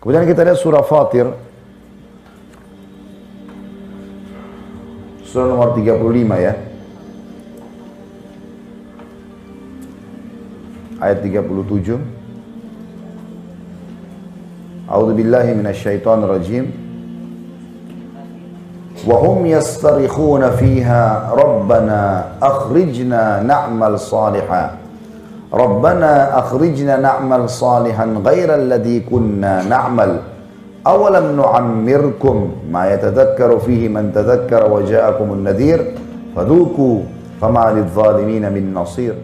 Kemudian kita lihat surah Fatir. Surah nomor 35 ya. Ayat 37. A'udzu billahi minasyaitonir rajim. وهم يصطرخون فيها ربنا أخرجنا نعمل صالحا ربنا أخرجنا نعمل صالحا غير الذي كنا نعمل أولم نعمركم ما يتذكر فيه من تذكر وجاءكم النذير فذوقوا فما للظالمين من نصير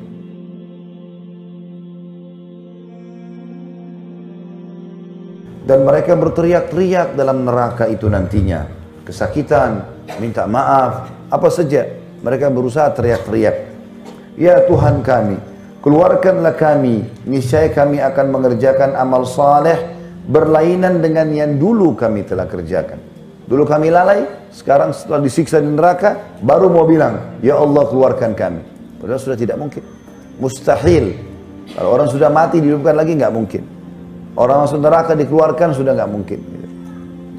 dan mereka berteriak-teriak dalam neraka itu nantinya kesakitan, minta maaf, apa saja mereka berusaha teriak-teriak ya Tuhan kami keluarkanlah kami niscaya kami akan mengerjakan amal saleh berlainan dengan yang dulu kami telah kerjakan. Dulu kami lalai sekarang setelah disiksa di neraka baru mau bilang ya Allah keluarkan kami. Padahal sudah tidak mungkin. Mustahil. Kalau orang sudah mati dihidupkan lagi nggak mungkin. Orang masuk neraka dikeluarkan sudah nggak mungkin.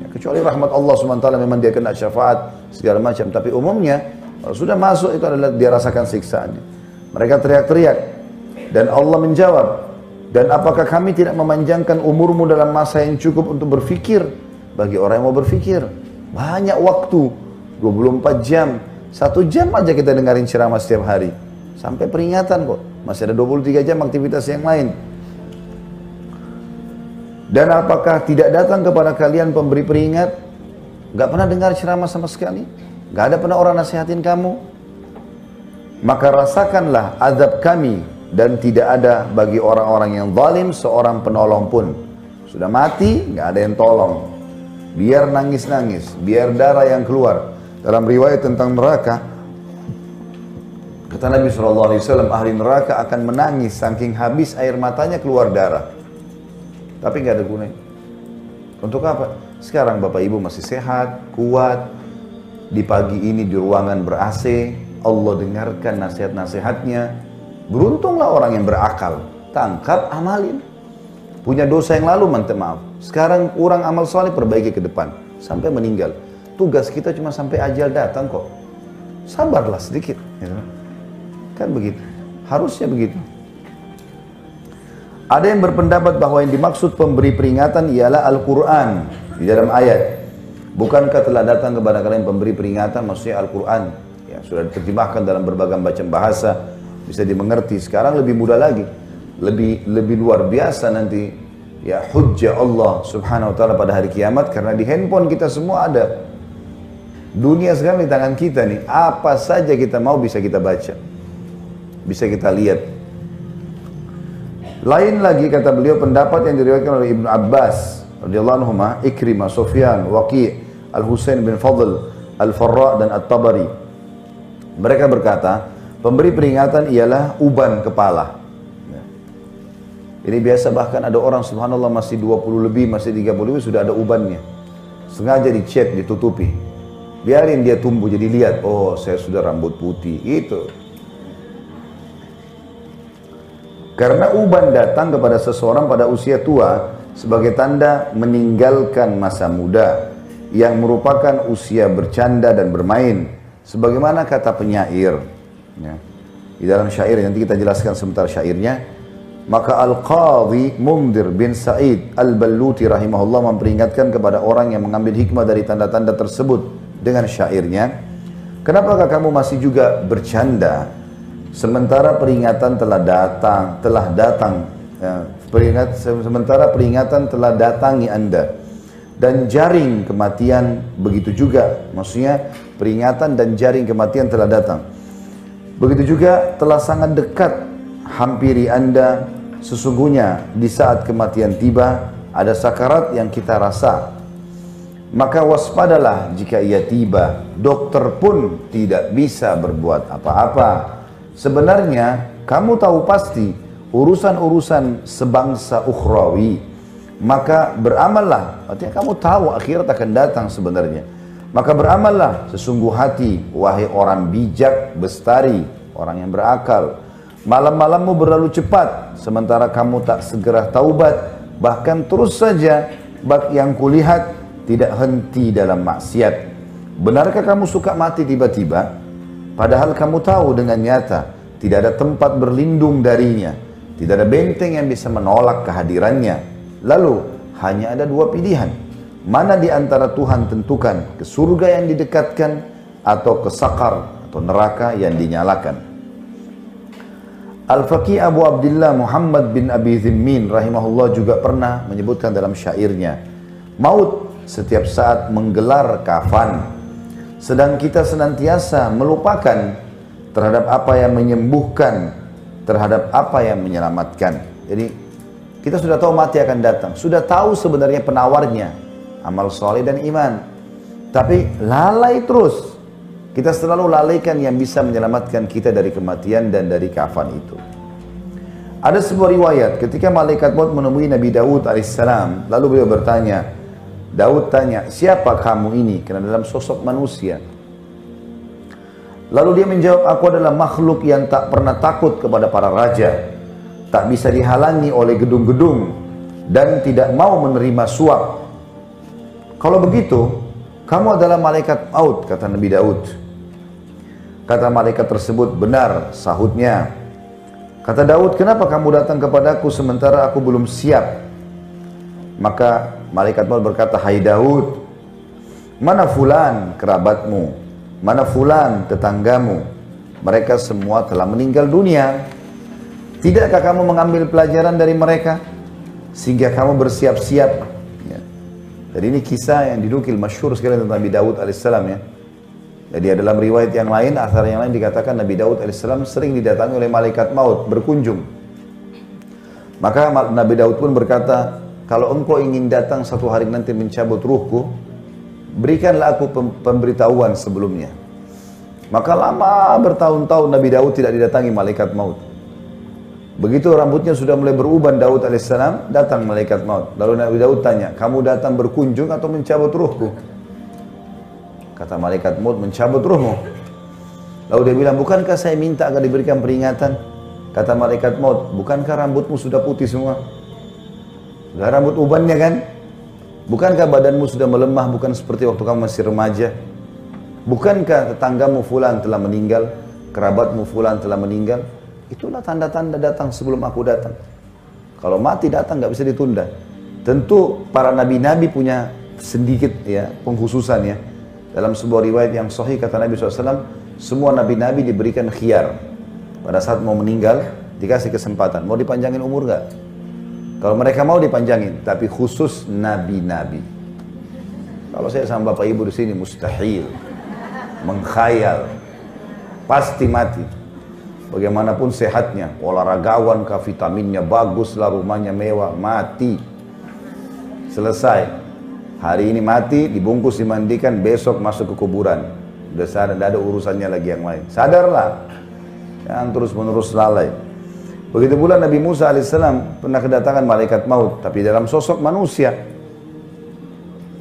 Ya, kecuali rahmat Allah swt memang dia kena syafaat segala macam. Tapi umumnya kalau sudah masuk itu adalah dia rasakan siksaannya. Mereka teriak-teriak dan Allah menjawab, dan apakah kami tidak memanjangkan umurmu dalam masa yang cukup untuk berfikir? Bagi orang yang mau berfikir, banyak waktu, 24 jam, satu jam aja kita dengarin ceramah setiap hari. Sampai peringatan kok, masih ada 23 jam aktivitas yang lain. Dan apakah tidak datang kepada kalian pemberi peringat? Gak pernah dengar ceramah sama sekali? Gak ada pernah orang nasihatin kamu? Maka rasakanlah azab kami dan tidak ada bagi orang-orang yang zalim seorang penolong pun. Sudah mati, nggak ada yang tolong. Biar nangis-nangis, biar darah yang keluar. Dalam riwayat tentang neraka, kata Nabi SAW, ahli neraka akan menangis saking habis air matanya keluar darah. Tapi nggak ada gunanya. Untuk apa? Sekarang Bapak Ibu masih sehat, kuat, di pagi ini di ruangan ber-AC, Allah dengarkan nasihat-nasihatnya, Beruntunglah orang yang berakal. Tangkap, amalin. Punya dosa yang lalu, minta maaf. Sekarang kurang amal soleh, perbaiki ke depan. Sampai meninggal. Tugas kita cuma sampai ajal datang kok. Sabarlah sedikit. Gitu. Kan begitu. Harusnya begitu. Ada yang berpendapat bahwa yang dimaksud pemberi peringatan ialah Al-Quran. Di dalam ayat. Bukankah telah datang kepada kalian pemberi peringatan, maksudnya Al-Quran. Ya, sudah diterjemahkan dalam berbagai macam bahasa bisa dimengerti. Sekarang lebih mudah lagi, lebih lebih luar biasa nanti ya hujjah Allah Subhanahu wa taala pada hari kiamat karena di handphone kita semua ada. Dunia sekarang di tangan kita nih, apa saja kita mau bisa kita baca. Bisa kita lihat. Lain lagi kata beliau pendapat yang diriwayatkan oleh Ibnu Abbas radhiyallahu anhu, Ikrimah, Sufyan, Waqi', Al-Husain bin Fadl, Al-Farra dan At-Tabari. Mereka berkata, Pemberi peringatan ialah uban kepala. Ya. Ini biasa bahkan ada orang subhanallah masih 20 lebih, masih 30 lebih sudah ada ubannya. Sengaja dicet, ditutupi. Biarin dia tumbuh jadi lihat, oh saya sudah rambut putih. Itu. Karena uban datang kepada seseorang pada usia tua sebagai tanda meninggalkan masa muda yang merupakan usia bercanda dan bermain. Sebagaimana kata penyair, Ya. Di dalam syair nanti kita jelaskan sebentar syairnya. Maka Al-Qadhi Mundir bin Sa'id Al-Balluti rahimahullah memperingatkan kepada orang yang mengambil hikmah dari tanda-tanda tersebut dengan syairnya. Kenapakah kamu masih juga bercanda sementara peringatan telah datang, telah datang ya, peringat sementara peringatan telah datangi Anda dan jaring kematian begitu juga maksudnya peringatan dan jaring kematian telah datang Begitu juga telah sangat dekat hampiri anda sesungguhnya di saat kematian tiba ada sakarat yang kita rasa. Maka waspadalah jika ia tiba, dokter pun tidak bisa berbuat apa-apa. Sebenarnya kamu tahu pasti urusan-urusan sebangsa ukhrawi. Maka beramallah, artinya kamu tahu akhirat akan datang sebenarnya. Maka beramallah sesungguh hati, wahai orang bijak, bestari, orang yang berakal. Malam-malammu berlalu cepat, sementara kamu tak segera taubat, bahkan terus saja yang kulihat tidak henti dalam maksiat. Benarkah kamu suka mati tiba-tiba? Padahal kamu tahu dengan nyata tidak ada tempat berlindung darinya. Tidak ada benteng yang bisa menolak kehadirannya. Lalu hanya ada dua pilihan. Mana di antara Tuhan tentukan ke surga yang didekatkan atau ke sakar atau neraka yang dinyalakan. Al-Faqih Abu Abdullah Muhammad bin Abi Zimmin rahimahullah juga pernah menyebutkan dalam syairnya, maut setiap saat menggelar kafan, sedang kita senantiasa melupakan terhadap apa yang menyembuhkan, terhadap apa yang menyelamatkan. Jadi kita sudah tahu mati akan datang, sudah tahu sebenarnya penawarnya, amal soleh dan iman. Tapi lalai terus. Kita selalu lalaikan yang bisa menyelamatkan kita dari kematian dan dari kafan itu. Ada sebuah riwayat ketika malaikat maut menemui Nabi Daud alaihissalam, lalu beliau bertanya, Daud tanya, siapa kamu ini? Karena dalam sosok manusia. Lalu dia menjawab, aku adalah makhluk yang tak pernah takut kepada para raja. Tak bisa dihalangi oleh gedung-gedung. Dan tidak mau menerima suap. Kalau begitu, kamu adalah malaikat maut, kata Nabi Daud. Kata malaikat tersebut, benar, sahutnya. Kata Daud, kenapa kamu datang kepadaku sementara aku belum siap? Maka malaikat maut berkata, Hai Daud, mana fulan kerabatmu? Mana fulan tetanggamu? Mereka semua telah meninggal dunia. Tidakkah kamu mengambil pelajaran dari mereka? Sehingga kamu bersiap-siap. Jadi ini kisah yang dinukil masyhur sekali tentang Nabi Daud alaihissalam ya. Jadi dalam riwayat yang lain, asal yang lain dikatakan Nabi Daud AS sering didatangi oleh malaikat maut berkunjung. Maka Nabi Daud pun berkata, kalau engkau ingin datang satu hari nanti mencabut ruhku, berikanlah aku pemberitahuan sebelumnya. Maka lama bertahun-tahun Nabi Daud tidak didatangi malaikat maut. Begitu rambutnya sudah mulai beruban Daud alaihissalam, datang malaikat maut. Lalu Nabi Daud tanya, kamu datang berkunjung atau mencabut ruhku? Kata malaikat maut mencabut ruhmu. Lalu dia bilang, bukankah saya minta agar diberikan peringatan? Kata malaikat maut, bukankah rambutmu sudah putih semua? Sudah rambut ubannya kan? Bukankah badanmu sudah melemah bukan seperti waktu kamu masih remaja? Bukankah tetanggamu fulan telah meninggal? Kerabatmu fulan telah meninggal? Itulah tanda-tanda datang sebelum aku datang. Kalau mati datang nggak bisa ditunda. Tentu para nabi-nabi punya sedikit ya pengkhususan ya. Dalam sebuah riwayat yang sahih kata Nabi SAW, semua nabi-nabi diberikan khiar. Pada saat mau meninggal, dikasih kesempatan. Mau dipanjangin umur gak? Kalau mereka mau dipanjangin, tapi khusus nabi-nabi. Kalau saya sama bapak ibu di sini mustahil, mengkhayal, pasti mati. Bagaimanapun sehatnya, olahragawan kah, vitaminnya bagus lah, rumahnya mewah, mati. Selesai. Hari ini mati, dibungkus, dimandikan, besok masuk ke kuburan. Udah sadar, ada urusannya lagi yang lain. Sadarlah. Jangan terus-menerus lalai. Begitu pula Nabi Musa alaihissalam pernah kedatangan malaikat maut, tapi dalam sosok manusia.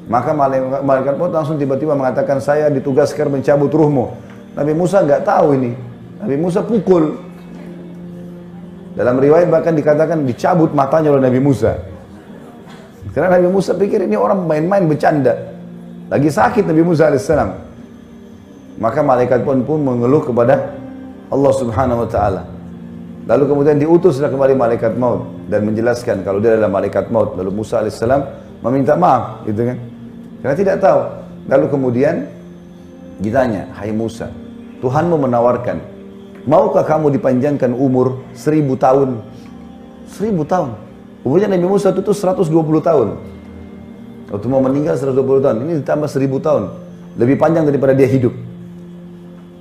Maka malaikat, maut langsung tiba-tiba mengatakan, saya ditugaskan mencabut ruhmu. Nabi Musa nggak tahu ini. Nabi Musa pukul. Dalam riwayat bahkan dikatakan dicabut matanya oleh Nabi Musa. Karena Nabi Musa pikir ini orang main-main bercanda. Lagi sakit Nabi Musa AS. Maka malaikat pun pun mengeluh kepada Allah Subhanahu Wa Taala. Lalu kemudian diutuslah kembali malaikat maut dan menjelaskan kalau dia adalah malaikat maut. Lalu Musa AS meminta maaf, gitu kan? Karena tidak tahu. Lalu kemudian ditanya, Hai Musa, Tuhanmu menawarkan, maukah kamu dipanjangkan umur seribu tahun? Seribu tahun. Umurnya Nabi Musa itu 120 tahun. Waktu mau meninggal 120 tahun. Ini ditambah 1000 tahun. Lebih panjang daripada dia hidup.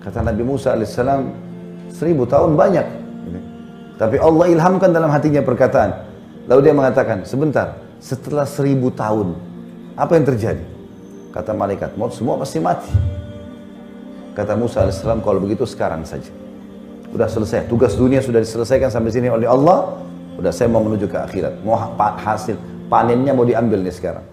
Kata Nabi Musa AS, 1000 tahun banyak. Tapi Allah ilhamkan dalam hatinya perkataan. Lalu dia mengatakan, sebentar, setelah 1000 tahun, apa yang terjadi? Kata malaikat, maut semua pasti mati. Kata Musa AS, kalau begitu sekarang saja. Sudah selesai, tugas dunia sudah diselesaikan sampai sini oleh Allah, Udah saya mau menuju ke akhirat. Mau hasil panennya mau diambil nih sekarang.